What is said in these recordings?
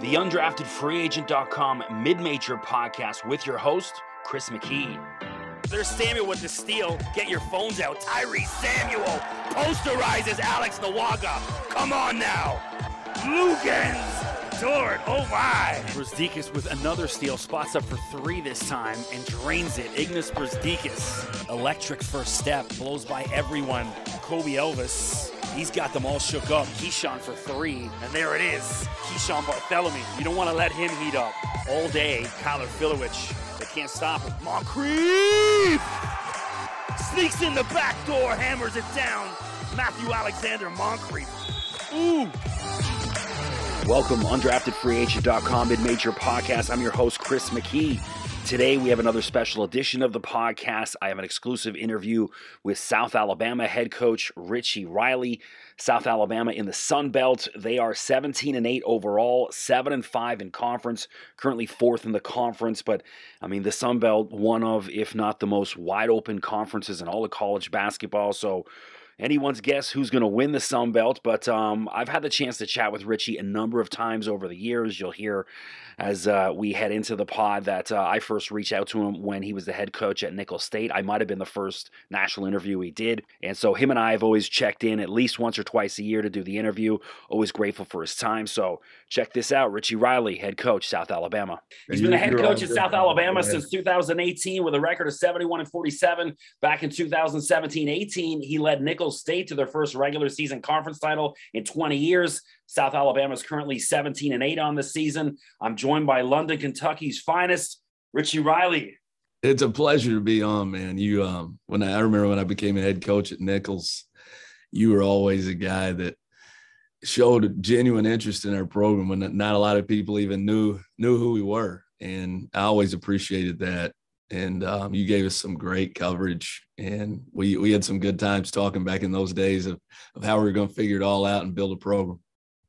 the undraftedfreeagent.com mid-major podcast with your host, Chris McKee. There's Samuel with the steal. Get your phones out. Tyree Samuel posterizes Alex Nawaga. Come on now. Lugens. Dort. Oh my. Brazdeikis with another steal, spots up for three this time and drains it. Ignas Brazdeikis, electric first step, blows by everyone. Kobe Elvis, he's got them all shook up. Keeshawn for three, and there it is. Keeshawn Barthelemy. You don't want to let him heat up all day. Kyler Filewich, they can't stop him. Moncrief sneaks in the back door, hammers it down. Matthew Alexander Moncrief. Ooh. Welcome, undraftedfreeagent.com mid-major podcast. I'm your host, Chris McKee. Today we have another special edition of the podcast. I have an exclusive interview with South Alabama head coach Richie Riley. South Alabama in the Sun Belt. They are 17 and 8 overall, 7 and 5 in conference, currently fourth in the conference. But I mean, the Sun Belt, one of, if not the most wide open conferences in all of college basketball. So anyone's guess who's going to win the Sun Belt, but um, I've had the chance to chat with Richie a number of times over the years. You'll hear as uh, we head into the pod that uh, I first reached out to him when he was the head coach at Nicholls State. I might have been the first national interview he did. And so him and I have always checked in at least once or twice a year to do the interview. Always grateful for his time. So check this out Richie Riley, head coach, South Alabama. He's been the head coach at South Alabama since 2018 with a record of 71 and 47. Back in 2017 18, he led State to their first regular season conference title in 20 years. South Alabama is currently 17 and 8 on the season. I'm joined by London, Kentucky's finest, Richie Riley. It's a pleasure to be on, man. You um when I, I remember when I became a head coach at Nicholls, you were always a guy that showed genuine interest in our program when not a lot of people even knew knew who we were. And I always appreciated that. And um, you gave us some great coverage, and we we had some good times talking back in those days of of how we were going to figure it all out and build a program.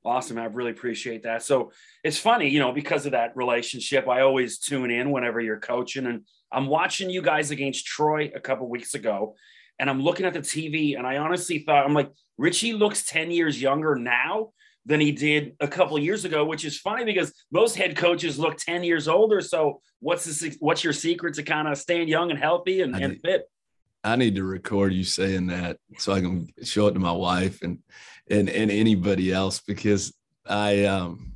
Awesome. I really appreciate that. So it's funny, you know, because of that relationship, I always tune in whenever you're coaching. And I'm watching you guys against Troy a couple weeks ago, and I'm looking at the TV, and I honestly thought, I'm like, Richie looks 10 years younger now than he did a couple years ago, which is funny because most head coaches look 10 years older. So what's the what's your secret to kind of staying young and healthy and, and fit? I need to record you saying that so I can show it to my wife and and and anybody else because I um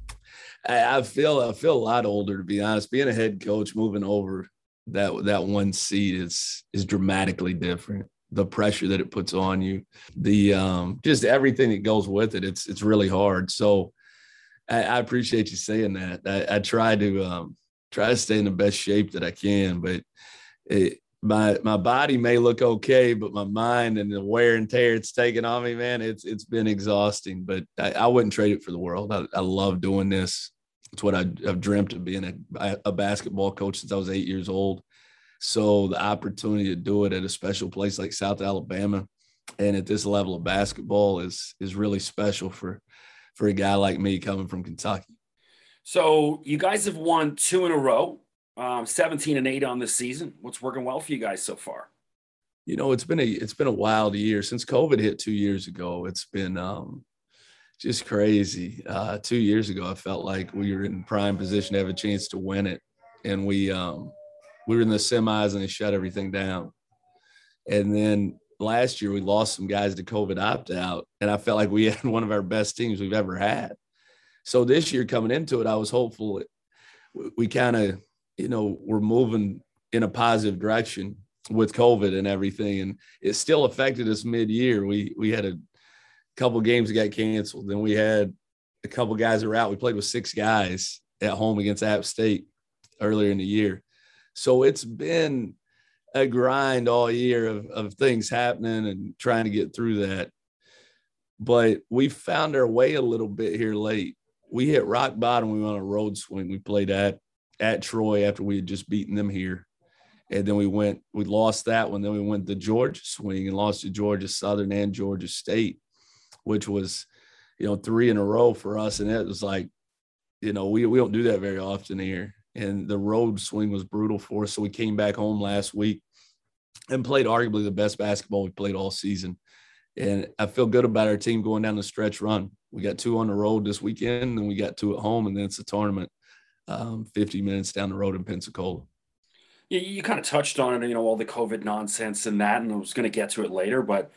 I, I feel I feel a lot older to be honest. Being a head coach, moving over that that one seat is is dramatically different. The pressure that it puts on you, the um just everything that goes with it. It's it's really hard. So I, I appreciate you saying that. I, I try to um try to stay in the best shape that I can, but it, my my body may look okay, but my mind and the wear and tear it's taken on me, man, it's it's been exhausting. But I, I wouldn't trade it for the world. I, I love doing this. It's what I, have dreamt of being a, a basketball coach since I was eight years old. So the opportunity to do it at a special place like South Alabama, and at this level of basketball is is really special for for a guy like me coming from Kentucky. So you guys have won two in a row um, 17 and 8 on this season. What's working well for you guys so far? You know, it's been a it's been a wild year since COVID hit two years ago. It's been um, just crazy. Uh, two years ago, I felt like we were in prime position to have a chance to win it, and we um, we were in the semis and they shut everything down. And then last year we lost some guys to COVID opt out, and I felt like we had one of our best teams we've ever had. So this year coming into it, I was hopeful we, kind of you know, we're moving in a positive direction with COVID and everything. And it still affected us mid year. We, we had a couple games that got canceled. Then we had a couple guys that were out. We played with six guys at home against App State earlier in the year. So it's been a grind all year of, of things happening and trying to get through that. But we found our way a little bit here late. We hit rock bottom. We went on a road swing. We played at at Troy after we had just beaten them here. And then we went, we lost that one. Then we went the Georgia swing and lost to Georgia Southern and Georgia State, which was, you know, three in a row for us. And it was like, you know, we, we don't do that very often here. And the road swing was brutal for us. So we came back home last week and played arguably the best basketball we played all season And I feel good about our team going down the stretch run. We got two on the road this weekend, and we got two at home, and then it's a tournament um, 50 minutes down the road in Pensacola. You, you kind of touched on it, you know, all the COVID nonsense and that, and I was going to get to it later, but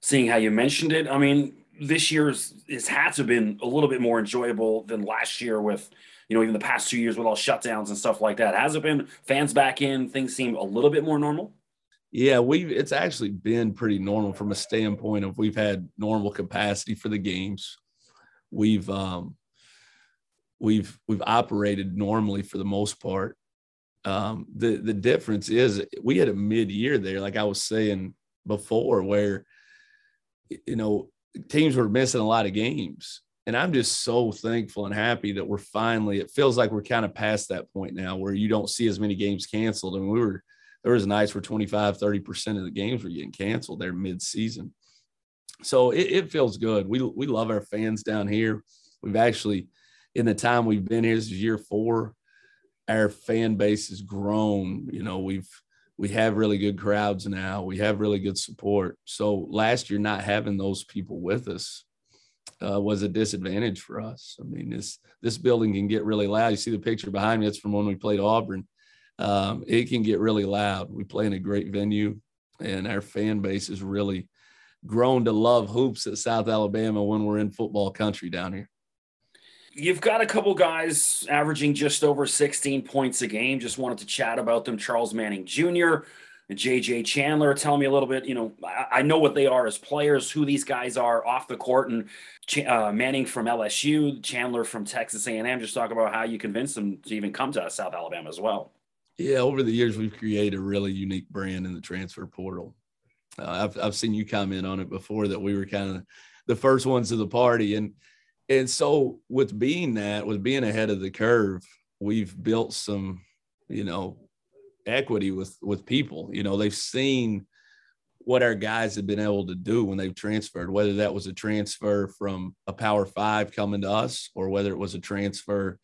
seeing how you mentioned it, I mean, this year's has had to have been a little bit more enjoyable than last year with, you know, even the past two years with all shutdowns and stuff like that. Has it been fans back in? Things seem a little bit more normal. Yeah, we've it's actually been pretty normal from a standpoint of we've had normal capacity for the games. We've um we've we've operated normally for the most part. Um, the the difference is we had a mid year there, like I was saying before, where you know teams were missing a lot of games, and I'm just so thankful and happy that we're finally. It feels like we're kind of past that point now, where you don't see as many games canceled. And we were there was nights where 25, 30 percent of the games were getting canceled there mid season. So it, it feels good. We we love our fans down here. We've actually in the time we've been here, this is year four, our fan base has grown. You know, we've we have really good crowds now. We have really good support. So last year, not having those people with us uh, was a disadvantage for us. I mean, this this building can get really loud. You see the picture behind me; it's from when we played Auburn. Um, it can get really loud. We play in a great venue, and our fan base has really grown to love hoops at South Alabama when we're in football country down here. You've got a couple guys averaging just over 16 points a game. Just wanted to chat about them. Charles Manning Jr., JJ Chandler. Tell me a little bit. You know, I, know what they are as players, who these guys are off the court, and uh, Manning from LSU, Chandler from Texas A&M. Just talk about how you convinced them to even come to South Alabama as well. Yeah, over the years we've created a really unique brand in the transfer portal. Uh, I've I've seen you comment on it before that we were kind of the first ones to the party, and and so with being that, with being ahead of the curve, we've built some, you know, equity with with people. You know, they've seen what our guys have been able to do when they've transferred, whether that was a transfer from a power five coming to us or whether it was a transfer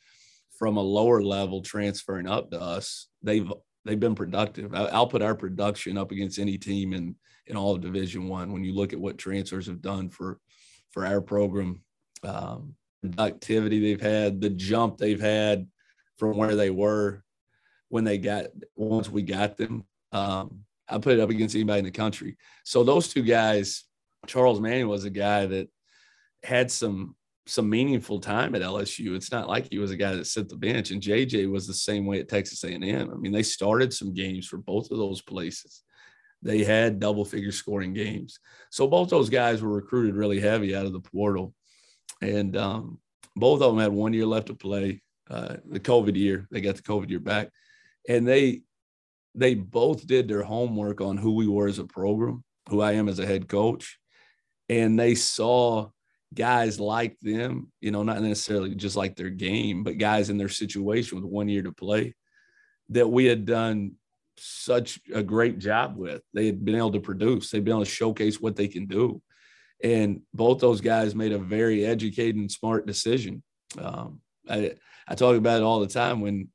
from a lower level transferring up to us, they've they've been productive. I'll put our production up against any team in in all of Division One. When you look at what transfers have done for for our program, um, productivity they've had, the jump they've had from where they were when they got once we got them. Um, I put it up against anybody in the country. So those two guys, Charles Manning was a guy that had some some meaningful time at LSU. It's not like he was a guy that sit the bench. And JJ was the same way at Texas A&M. I mean, they started some games for both of those places. They had double figure scoring games. So both those guys were recruited really heavy out of the portal and um, both of them had one year left to play. Uh, the COVID year, they got the COVID year back, and they they both did their homework on who we were as a program, who I am as a head coach, and they saw guys like them, you know, not necessarily just like their game, but guys in their situation with one year to play that we had done such a great job with. They had been able to produce, they've been able to showcase what they can do. And both those guys made a very educated and smart decision. Um, I, I talk about it all the time when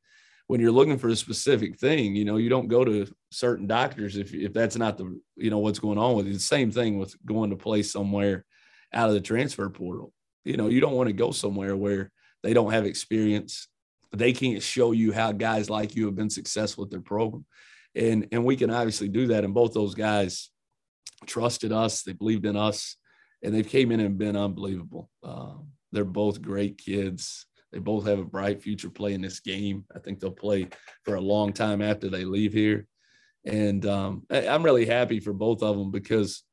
when you're looking for a specific thing, you know, you don't go to certain doctors if if that's not the you know what's going on with you. The same thing with going to play somewhere out of the transfer portal. You know, you don't want to go somewhere where they don't have experience. They can't show you how guys like you have been successful with their program. And and we can obviously do that. And both those guys trusted us, they believed in us and they've came in and been unbelievable. Um, they're both great kids. They both have a bright future playing this game. I think they'll play for a long time after they leave here. And um, I'm really happy for both of them because,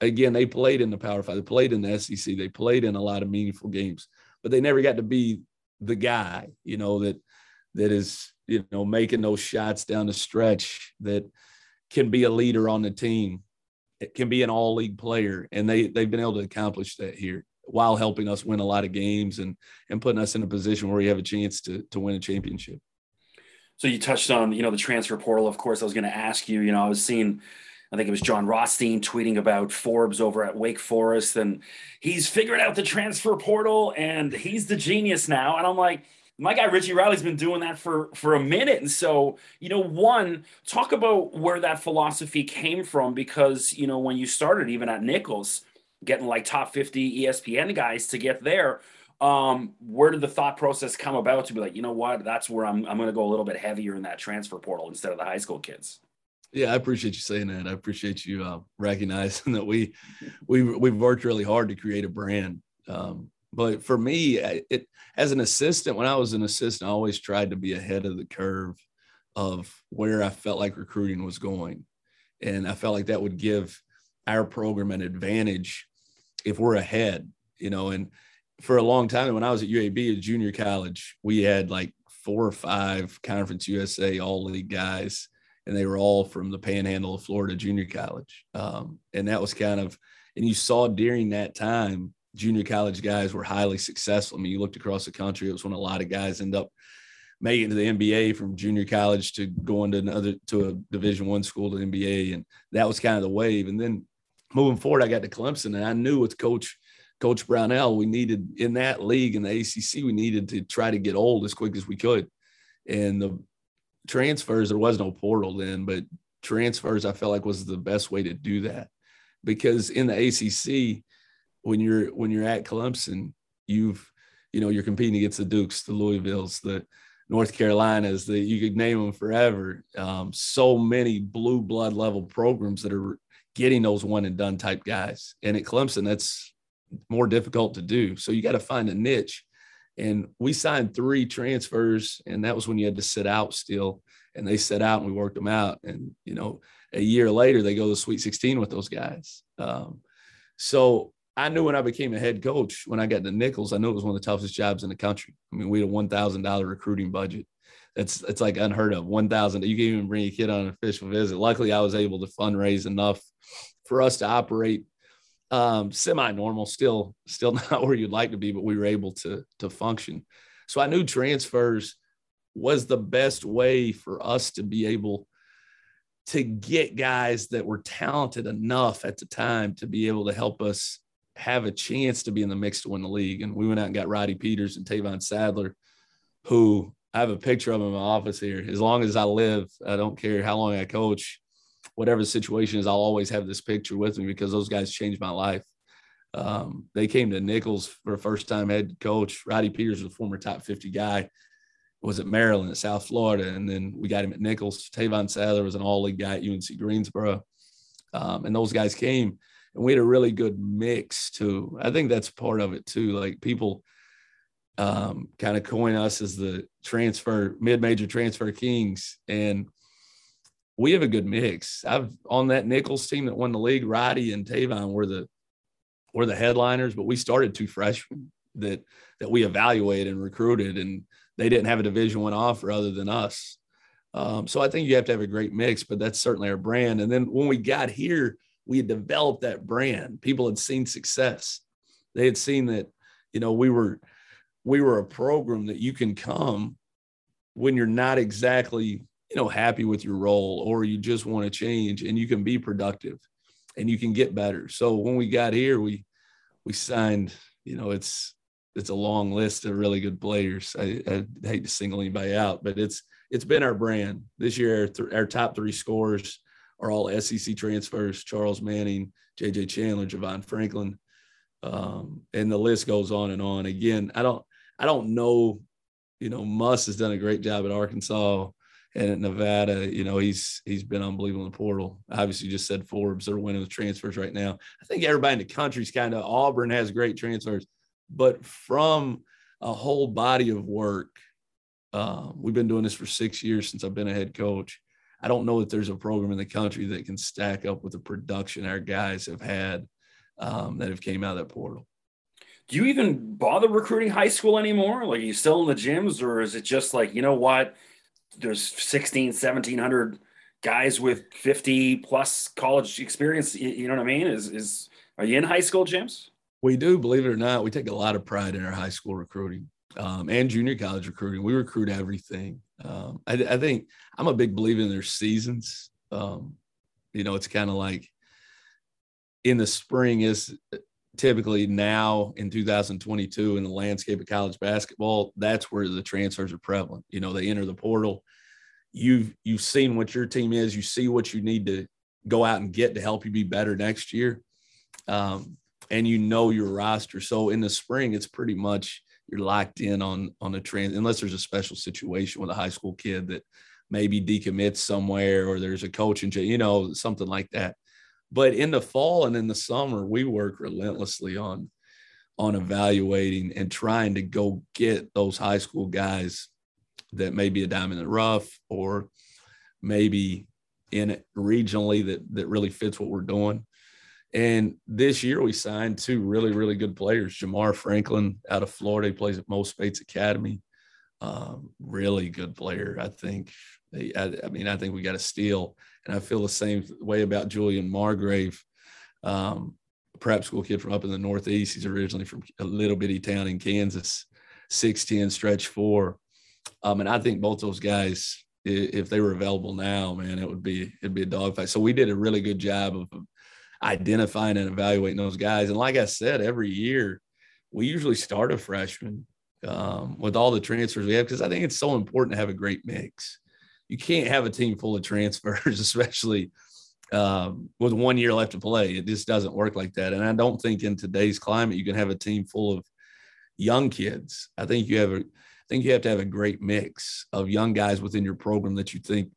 again, they played in the Power Five, they played in the SEC, they played in a lot of meaningful games, but they never got to be the guy, you know, that that is, you know, making those shots down the stretch that can be a leader on the team it can be an all league player, and they they've been able to accomplish that here while helping us win a lot of games and and putting us in a position where we have a chance to to win a championship. So you touched on you know the transfer portal. Of course, I was going to ask you. You know, I was seeing. I think it was Jon Rothstein tweeting about Forbes over at Wake Forest, and he's figured out the transfer portal, and he's the genius now. And I'm like, my guy Richie Riley's been doing that for for a minute, and so you know, one talk about where that philosophy came from because you know when you started even at Nicholls, getting like top 50 ESPN guys to get there. Um, where did the thought process come about to be like, you know what, that's where I'm I'm gonna go a little bit heavier in that transfer portal instead of the high school kids? Yeah, I appreciate you saying that. I appreciate you uh, recognizing that we we we've worked really hard to create a brand. Um, but for me, it as an assistant, when I was an assistant, I always tried to be ahead of the curve of where I felt like recruiting was going, and I felt like that would give our program an advantage if we're ahead. You know, and for a long time, when I was at UAB, at junior college, we had like four or five Conference USA All League guys and they were all from the panhandle of Florida junior college. Um, and that was kind of, and you saw during that time, junior college guys were highly successful. I mean, you looked across the country, it was when a lot of guys end up making to the NBA from junior college to going to another to a division one school to NBA. And that was kind of the wave. And then moving forward, I got to Clemson and I knew with coach Coach Brownell, we needed in that league in the ACC, we needed to try to get old as quick as we could. And the transfers, there was no portal then, but transfers I felt like was the best way to do that. Because in the ACC, when you're when you're at Clemson, you've you know you're competing against the Dukes, the Louisvilles, the North Carolinas, that you could name them forever. Um, so many blue blood level programs that are getting those one and done type guys. And at Clemson, that's more difficult to do. So you got to find a niche. And we signed three transfers, and that was when you had to sit out still. And they set out and we worked them out. And, you know, a year later, they go to the Sweet 16 with those guys. Um, so I knew when I became a head coach, when I got to Nicholls, I knew it was one of the toughest jobs in the country. I mean, we had a $1,000 recruiting budget. That's it's like unheard of. 1,000. You can even bring a kid on an official visit. Luckily, I was able to fundraise enough for us to operate um, semi-normal, still still not where you'd like to be, but we were able to to function. So I knew transfers was the best way for us to be able to get guys that were talented enough at the time to be able to help us have a chance to be in the mix to win the league. And we went out and got Roddy Peters and Tavon Saddler, who I have a picture of him in my office here. As long as I live, I don't care how long I coach whatever the situation is, I'll always have this picture with me because those guys changed my life. Um, they came to Nicholls for a first time head coach. Roddy Peters was a former top 50 guy, was at Maryland, at South Florida. And then we got him at Nicholls. Tavon Saddler was an all league guy at UNC Greensboro. Um, and those guys came and we had a really good mix too. I think that's part of it too. Like people um, kind of coin us as the transfer mid major transfer kings. And we have a good mix. I've on that Nicholls team that won the league, Roddy and Tavon were the were the headliners, but we started two freshmen that that we evaluated and recruited, and they didn't have a Division One offer other than us. Um, so I think you have to have a great mix, but that's certainly our brand. And then when we got here, we had developed that brand. People had seen success. They had seen that, you know, we were we were a program that you can come when you're not exactly you know happy with your role or you just want to change and you can be productive and you can get better. So when we got here we we signed you know it's it's a long list of really good players. I, I hate to single anybody out but it's it's been our brand. This year our, th- our top three scores are all sec transfers charles manning jj chandler javon franklin um, and the list goes on and on. Again i don't i don't know you know muss has done a great job at arkansas and at Nevada, you know, he's he's been unbelievable in the portal. Obviously, just said Forbes, they're winning the transfers right now. I think everybody in the country's kind of Auburn has great transfers, but from a whole body of work, uh, we've been doing this for six years since I've been a head coach. I don't know that there's a program in the country that can stack up with the production our guys have had um, that have came out of that portal. Do you even bother recruiting high school anymore? Like, are you still in the gyms, or is it just like, you know what? there's 16, 1700 guys with 50 plus college experience. You know what I mean? Is, is, are you in high school gyms? We do, believe it or not. We take a lot of pride in our high school recruiting um, and junior college recruiting. We recruit everything. Um, I, I, think I'm a big believer in their seasons. Um, you know, it's kind of like in the spring is typically now in 2022 in the landscape of college basketball, that's where the transfers are prevalent. You know, they enter the portal. You've you've seen what your team is. You see what you need to go out and get to help you be better next year. Um, and you know your roster. So in the spring, it's pretty much you're locked in on on a trans unless there's a special situation with a high school kid that maybe decommits somewhere or there's a coach and you know something like that. But in the fall and in the summer, we work relentlessly on on evaluating and trying to go get those high school guys that may be a diamond in the rough or maybe in it regionally that that really fits what we're doing. And this year we signed two really, really good players. Jamar Franklin out of Florida, he plays at Mo Spates Academy. Um, really good player. I think, I, I, mean, I think we got a steal. And I feel the same way about Julian Margrave, um, prep school kid from up in the Northeast. He's originally from a little bitty town in Kansas, 6'10, stretch four. Um, and I think both those guys, if they were available now, man, it would be it'd be a dogfight. So we did a really good job of identifying and evaluating those guys. And like I said, every year we usually start a freshman um, with all the transfers we have because I think it's so important to have a great mix. You can't have a team full of transfers, especially um, with one year left to play. It just doesn't work like that. And I don't think in today's climate you can have a team full of young kids. I think you have a I think you have to have a great mix of young guys within your program that you think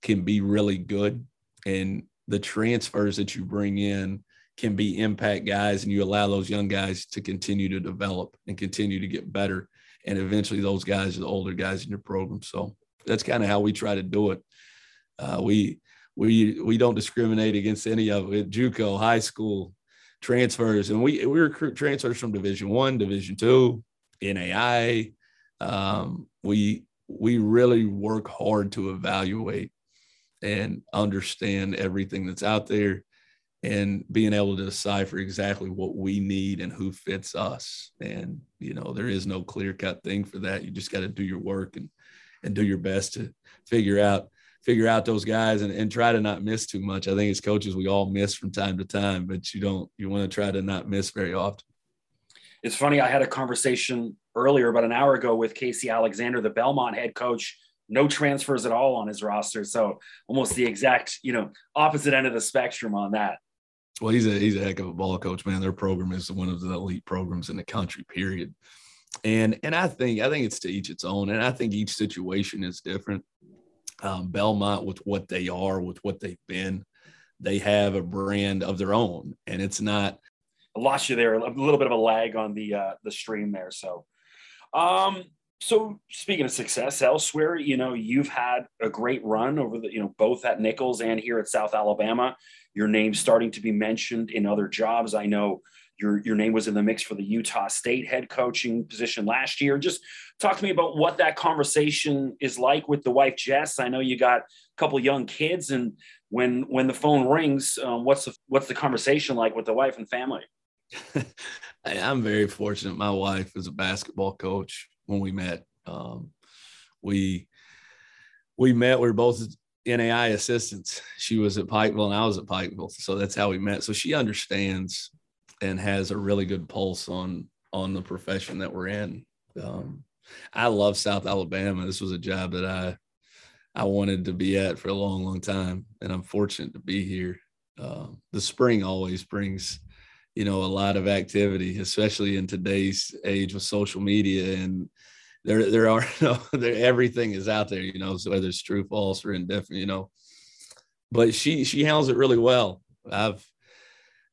can be really good and the transfers that you bring in can be impact guys and you allow those young guys to continue to develop and continue to get better and eventually those guys are the older guys in your program. So that's kind of how we try to do it. Uh, we we we don't discriminate against any of it. Juco high school transfers and we we recruit transfers from division one division two nai um, we we really work hard to evaluate and understand everything that's out there and being able to decipher exactly what we need and who fits us. And, you know, there is no clear cut thing for that. You just got to do your work and, and do your best to figure out, figure out those guys and, and try to not miss too much. I think as coaches, we all miss from time to time, but you don't, you want to try to not miss very often. It's funny. I had a conversation earlier about an hour ago with Casey Alexander, the Belmont head coach, no transfers at all on his roster. So almost the exact, you know, opposite end of the spectrum on that. Well, he's a he's a heck of a ball coach, man. Their program is one of the elite programs in the country, period. And and I think I think it's to each its own, and I think each situation is different. Um, Belmont, with what they are, with what they've been, they have a brand of their own, and it's not. I lost you there. A little bit of a lag on the uh, the stream there. So, um, so speaking of success elsewhere, you know, you've had a great run over the, you know, both at Nicholls and here at South Alabama. Your name's starting to be mentioned in other jobs. I know your your name was in the mix for the Utah State head coaching position last year. Just talk to me about what that conversation is like with the wife Jess. I know you got a couple young kids, and when when the phone rings, um, what's the what's the conversation like with the wife and family? I'm very fortunate. My wife is a basketball coach when we met. Um, we we met. We were both NAI assistants. She was at Pikeville and I was at Pikeville, so that's how we met. So she understands and has a really good pulse on on the profession that we're in. Um, I love South Alabama. This was a job that I I wanted to be at for a long, long time, and I'm fortunate to be here. Um, the spring always brings you know a lot of activity especially in today's age with social media and there there are no there, everything is out there you know so whether it's true false or indifferent you know. But she she handles it really well. I've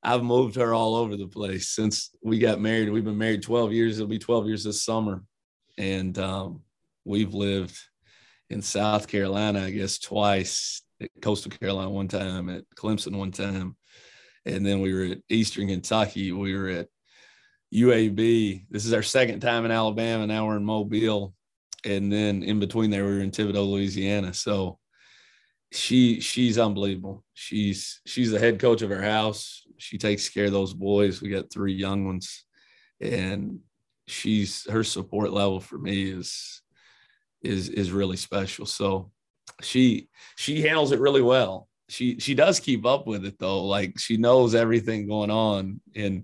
i've moved her all over the place since we got married. We've been married 12 years. It'll be 12 years this summer. And um, we've lived in south carolina i guess twice. At coastal carolina one time at clemson one time. And then we were at Eastern Kentucky. We were at UAB. This is our second time in Alabama. Now we're in Mobile, and then in between there we were in Thibodaux, Louisiana. So she she's unbelievable. She's she's the head coach of her house. She takes care of those boys. We got three young ones, and she's her support level for me is is is really special. So she she handles it really well she she does keep up with it though. Like she knows everything going on in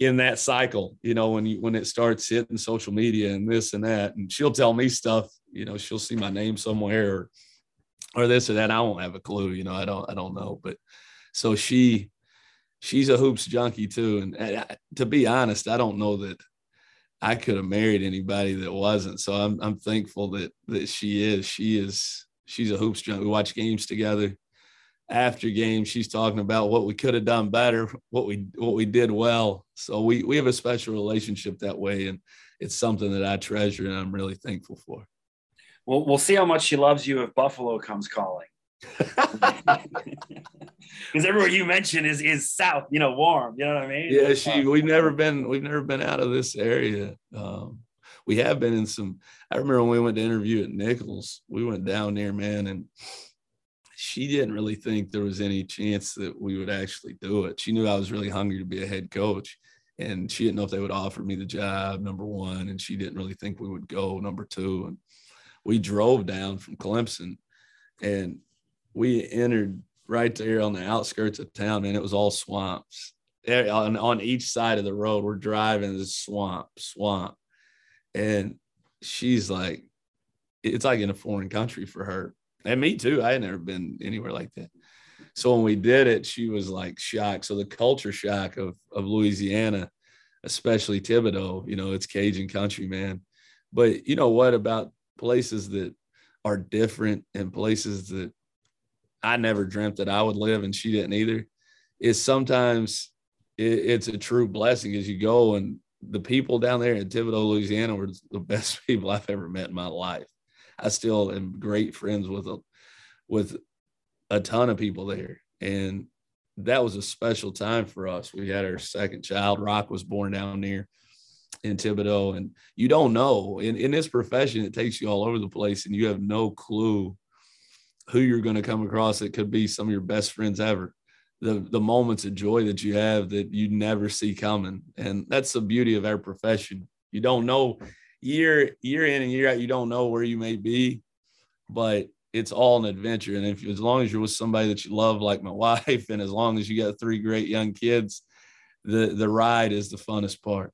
in that cycle. You know, when you when it starts hitting social media and this and that, and she'll tell me stuff. You know, she'll see my name somewhere or or this or that. I won't have a clue. You know, I don't I don't know. But so she she's a hoops junkie too. And, I, to be honest, I don't know that I could have married anybody that wasn't. So I'm I'm thankful that that she is. She is she's a hoops junkie. We watch games together. After game, she's talking about what we could have done better, what we what we did well. So we we have a special relationship that way, and it's something that I treasure and I'm really thankful for. Well, we'll see how much she loves you if Buffalo comes calling. Because everywhere you mention is is south, you know, warm. You know what I mean? Yeah, she. We've never been. We've never been out of this area. Um, we have been in some. I remember when we went to interview at Nicholls. We went down there, man, and she didn't really think there was any chance that we would actually do it. She knew I was really hungry to be a head coach, and she didn't know if they would offer me the job. Number one, and she didn't really think we would go. Number two, and we drove down from Clemson, and we entered right there on the outskirts of town, and it was all swamps. On, on each side of the road, we're driving this swamp, swamp. And she's like, it's like in a foreign country for her. And me too. I had never been anywhere like that. So when we did it, she was like shocked. So the culture shock of, of Louisiana, especially Thibodaux, you know, it's Cajun country, man. But you know what about places that are different and places that I never dreamt that I would live, and she didn't either. Is sometimes it, it's a true blessing as you go, and the people down there in Thibodaux, Louisiana, were the best people I've ever met in my life. I still am great friends with a, with a ton of people there, and that was a special time for us. We had our second child. Rock was born down there in Thibodaux, and you don't know in in this profession, it takes you all over the place, and you have no clue who you're going to come across It could be some of your best friends ever. The, the moments of joy that you have that you never see coming. And that's the beauty of our profession. You don't know year year in and year out, you don't know where you may be, but it's all an adventure. And if as long as you're with somebody that you love, like my wife, and as long as you got three great young kids, the the ride is the funnest part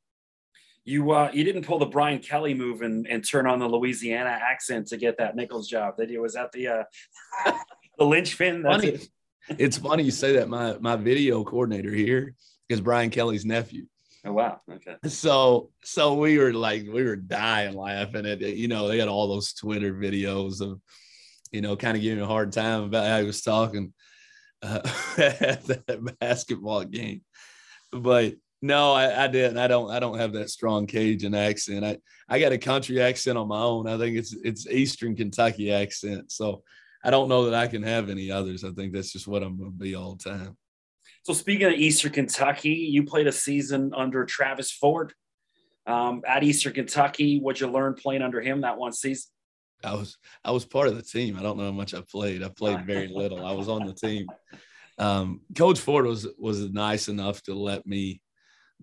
you uh, you didn't pull the Brian Kelly move and, and turn on the Louisiana accent to get that Nicholls job, did you? Was that the uh, the linchpin? That's funny. It. it's funny you say that. My my video coordinator here is Brian Kelly's nephew. Oh wow. Okay. So so we were like we were dying laughing at it. You know, they got all those Twitter videos of, you know, kind of giving a hard time about how he was talking uh, at that basketball game. But no, I, I didn't. I don't. I don't have that strong Cajun accent. I I got a country accent on my own. I think it's it's Eastern Kentucky accent. So I don't know that I can have any others. I think that's just what I'm to be all the time. So speaking of Eastern Kentucky, you played a season under Travis Ford um, at Eastern Kentucky. What'd you learn playing under him that one season? I was I was part of the team. I don't know how much I played. I played very little. I was on the team. Um, Coach Ford was was nice enough to let me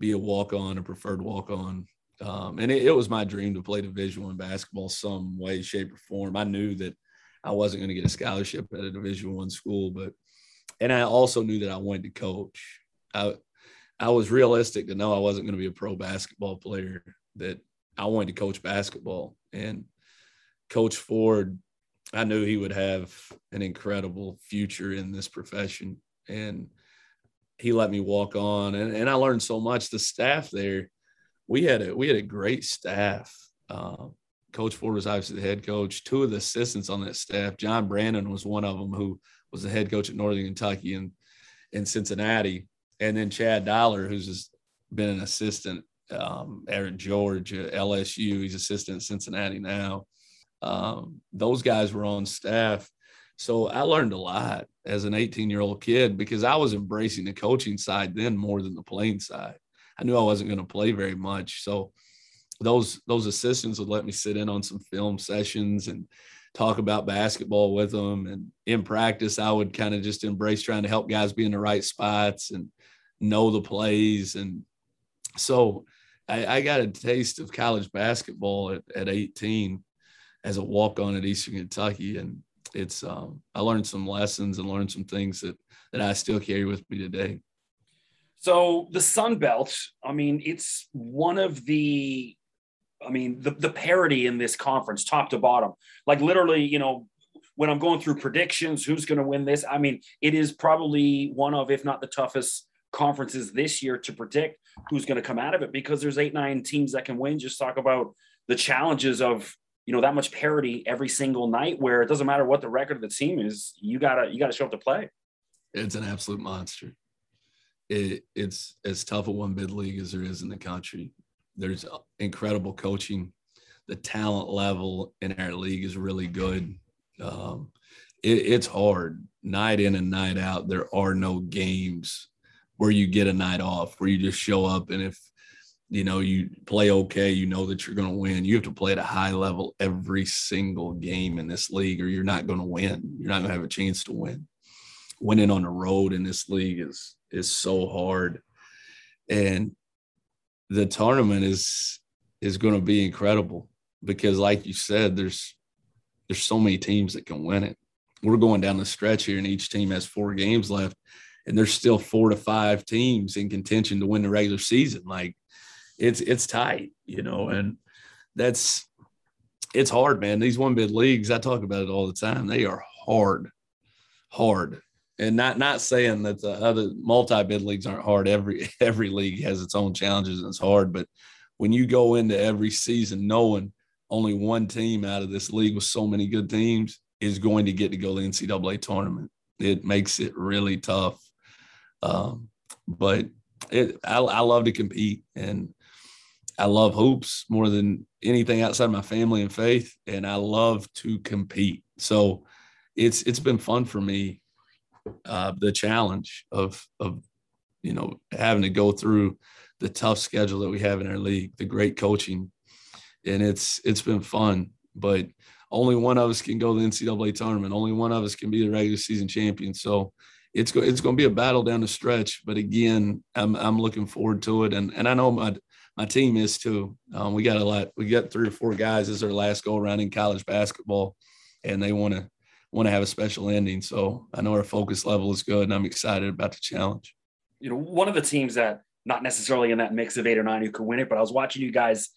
be a walk on, a preferred walk on. Um, and it, it, was my dream to play Division One basketball some way, shape, or form. I knew that I wasn't going to get a scholarship at a Division One school, but and I also knew that I wanted to coach. I I was realistic to know I wasn't going to be a pro basketball player. That I wanted to coach basketball, and Coach Ford, I knew he would have an incredible future in this profession, and he let me walk on and, and I learned so much. The staff there, we had a we had a great staff. Uh, coach Ford was obviously the head coach. Two of the assistants on that staff, John Brandon was one of them who was the head coach at Northern Kentucky and in Cincinnati, and then Chad Dollar, who's been an assistant um, at Georgia, LSU. He's assistant at Cincinnati now. Um, those guys were on staff so I learned a lot as an 18 year old kid because I was embracing the coaching side then more than the playing side. I knew I wasn't going to play very much. So those those assistants would let me sit in on some film sessions and talk about basketball with them. And in practice, I would kind of just embrace trying to help guys be in the right spots and know the plays. And so I, I got a taste of college basketball at, at 18 as a walk on at Eastern Kentucky. And it's um, I learned some lessons and learned some things that that I still carry with me today. So the Sun Belt, I mean, it's one of the, I mean, the the parity in this conference, top to bottom. Like literally, you know, when I'm going through predictions, who's going to win this? I mean, it is probably one of, if not the toughest conferences this year to predict who's going to come out of it because there's eight, nine teams that can win. Just talk about the challenges of you know that much parity every single night where it doesn't matter what the record of the team is you gotta you gotta show up to play it's an absolute monster it, it's as tough a one bid league as there is in the country there's incredible coaching the talent level in our league is really good um, it, it's hard night in and night out there are no games where you get a night off where you just show up and if you know, you play okay, you know that you're going to win. You have to play at a high level every single game in this league, or you're not going to win. You're not going to have a chance to win. Winning on the road in this league is is so hard, and the tournament is is going to be incredible because, like you said, there's there's so many teams that can win it. We're going down the stretch here, and each team has four games left, and there's still four to five teams in contention to win the regular season. Like it's it's tight, you know, and that's it's hard, man. These one bid leagues, I talk about it all the time. They are hard, hard, and not not saying that the other multi bid leagues aren't hard. Every every league has its own challenges and it's hard. But when you go into every season knowing only one team out of this league with so many good teams is going to get to go to the NCAA tournament, it makes it really tough. Um, but it, I, I love to compete and I love hoops more than anything outside my family and faith, and I love to compete. So it's it's been fun for me, uh, the challenge of of you know having to go through the tough schedule that we have in our league, the great coaching, and it's it's been fun. But only one of us can go to the NCAA tournament. Only one of us can be the regular season champion. So it's go, it's going to be a battle down the stretch. But again, I'm I'm looking forward to it, and and I know my my team is too. Um, we got a lot. We got three or four guys. Is their last go around in college basketball, and they want to want to have a special ending. So I know our focus level is good, and I'm excited about the challenge. You know, one of the teams that not necessarily in that mix of eight or nine who can win it, but I was watching you guys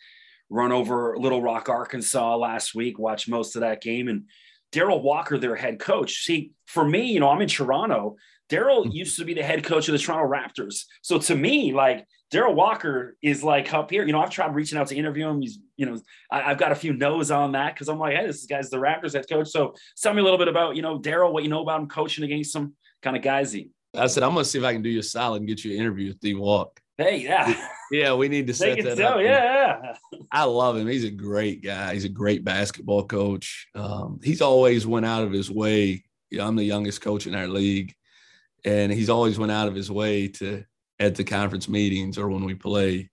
run over Little Rock, Arkansas last week. Watch most of that game, and Darrell Walker, their head coach. See, for me, you know, I'm in Toronto. Mm-hmm. used to be the head coach of the Toronto Raptors. So to me, like Darrell Walker is like up here. You know, I've tried reaching out to interview him. He's, you know, I, have got a few no's on that because I'm like, hey, this guy's the Raptors head coach. So tell me a little bit about, you know, Darrell, what you know about him coaching against some kind of guys. He. I said, I'm gonna see if I can do you a solid and get you an interview with D Walk. Hey, yeah. Yeah, we need to set that tell, up. Yeah, I love him. He's a great guy. He's a great basketball coach. Um, he's always went out of his way. You know, I'm the youngest coach in our league, and he's always went out of his way to at the conference meetings or when we play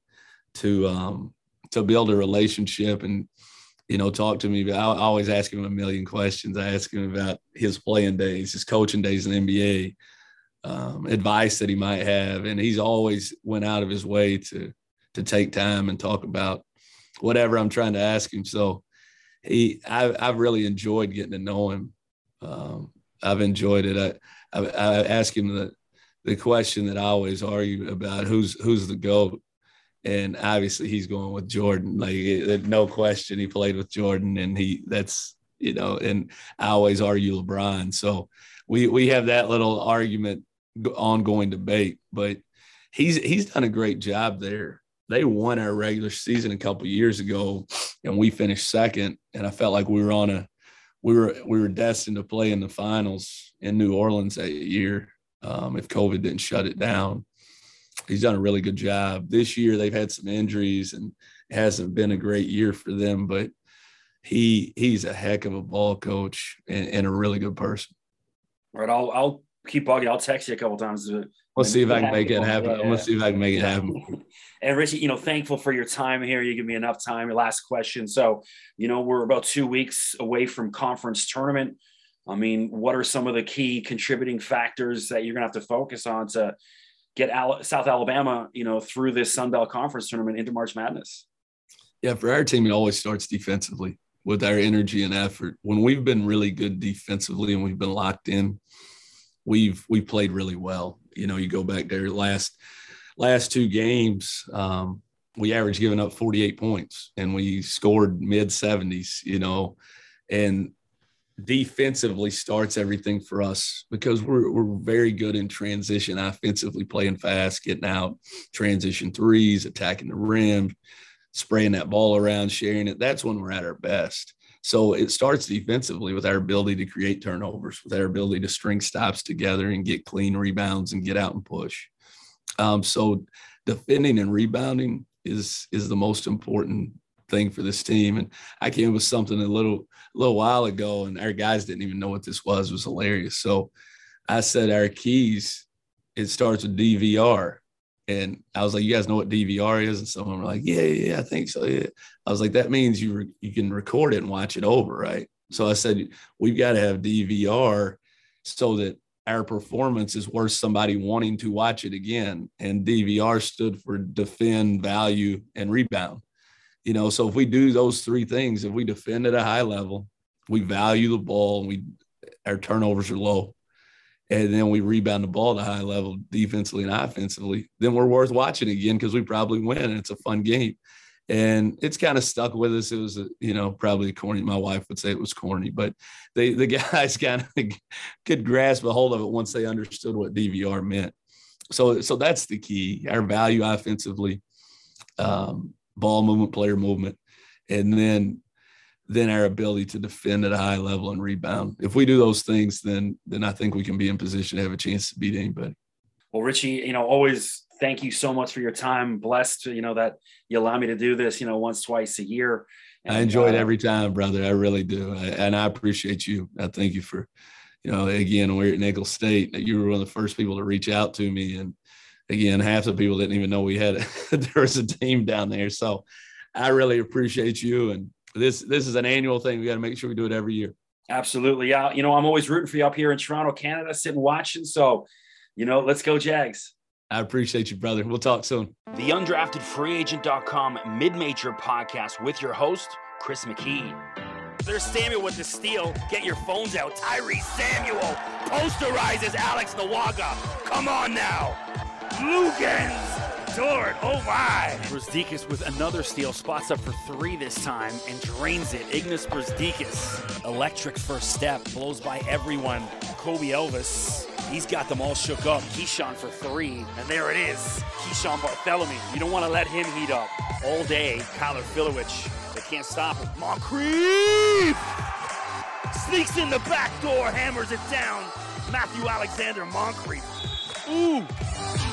to um, to build a relationship and you know talk to me. I always ask him a million questions. I ask him about his playing days, his coaching days in the NBA, um, advice that he might have, and he's always went out of his way to to take time and talk about whatever I'm trying to ask him. So he, I, I've really enjoyed getting to know him. Um, I've enjoyed it. I, I, ask him the the question that I always argue about who's who's the goat, and obviously he's going with Jordan. Like no question, he played with Jordan, and he that's you know, and I always argue LeBron. So we we have that little argument, ongoing debate. But he's he's done a great job there. They won our regular season a couple years ago, and we finished second. And I felt like we were on a we were we were destined to play in the finals in New Orleans that year um, if COVID didn't shut it down. He's done a really good job. This year they've had some injuries and it hasn't been a great year for them, but he he's a heck of a ball coach and, and a really good person. All right, I'll I'll keep bugging. I'll text you a couple times. Let's see if I can make it happen. Yeah, Let's see if I can make it happen. And Richie, you know, thankful for your time here. You give me enough time. Your last question. So, you know, we're about two weeks away from conference tournament. I mean, what are some of the key contributing factors that you're going to have to focus on to get South Alabama, you know, through this Sun Belt Conference tournament into March Madness? Yeah, for our team, it always starts defensively with our energy and effort. When we've been really good defensively and we've been locked in, we've we played really well. You know, you go back there last last two games, um, we averaged giving up 48 points and we scored mid 70s. You know, and defensively starts everything for us because we're we're very good in transition offensively, playing fast, getting out, transition threes, attacking the rim, spraying that ball around, sharing it. That's when we're at our best. So it starts defensively with our ability to create turnovers, with our ability to string stops together and get clean rebounds and get out and push. Um, so defending and rebounding is is the most important thing for this team. And I came up with something a little a little while ago, and our guys didn't even know what this was. It was hilarious. So I said our keys. It starts with DVR. And I was like, "You guys know what DVR is?" And someone were like, "Yeah, yeah, I think so." Yeah. I was like, "That means you re- you can record it and watch it over, right?" So I said, "We've got to have DVR so that our performance is worth somebody wanting to watch it again." And DVR stood for defend, value, and rebound. You know, so if we do those three things, if we defend at a high level, we value the ball, and we our turnovers are low, and then we rebound the ball a high level defensively and offensively, then we're worth watching again because we probably win and it's a fun game. And it's kind of stuck with us. It was, you know, probably corny. My wife would say it was corny, but they, the guys kind of could grasp a hold of it once they understood what DVR meant. So, so that's the key. Our value offensively, um, ball movement, player movement, and then then our ability to defend at a high level and rebound. If we do those things, then then I think we can be in position to have a chance to beat anybody. Well, Richie, you know, always thank you so much for your time. Blessed, you know, that you allow me to do this, you know, once, twice a year. And, I enjoy uh, it every time, brother. I really do. I, and I appreciate you. I thank you for, you know, again, we're at Nicholls State. You were one of the first people to reach out to me. And again, half the people didn't even know we had, there was a team down there. So I really appreciate you. And this this is an annual thing. We got to make sure we do it every year. Absolutely. Yeah. You know, I'm always rooting for you up here in Toronto, Canada, sitting watching. So, you know, let's go, Jags. I appreciate you, brother. We'll talk soon. The undraftedfreeagent.com mid-major podcast with your host, Chris McKee. There's Samuel with the steal. Get your phones out. Tyree Samuel posterizes Alex Nawaga. Come on now. Luguentz Oh my. Brazdeikis with another steal, spots up for three this time and drains it. Ignas Brazdeikis, electric first step, blows by everyone. Kobe Elvis, he's got them all shook up. Keeshawn for three, and there it is. Keeshawn Barthelemy. You don't want to let him heat up all day. Kyler Filewich, they can't stop him. Moncrieffe sneaks in the back door, hammers it down. Matthew Alexander Moncrieffe. Ooh.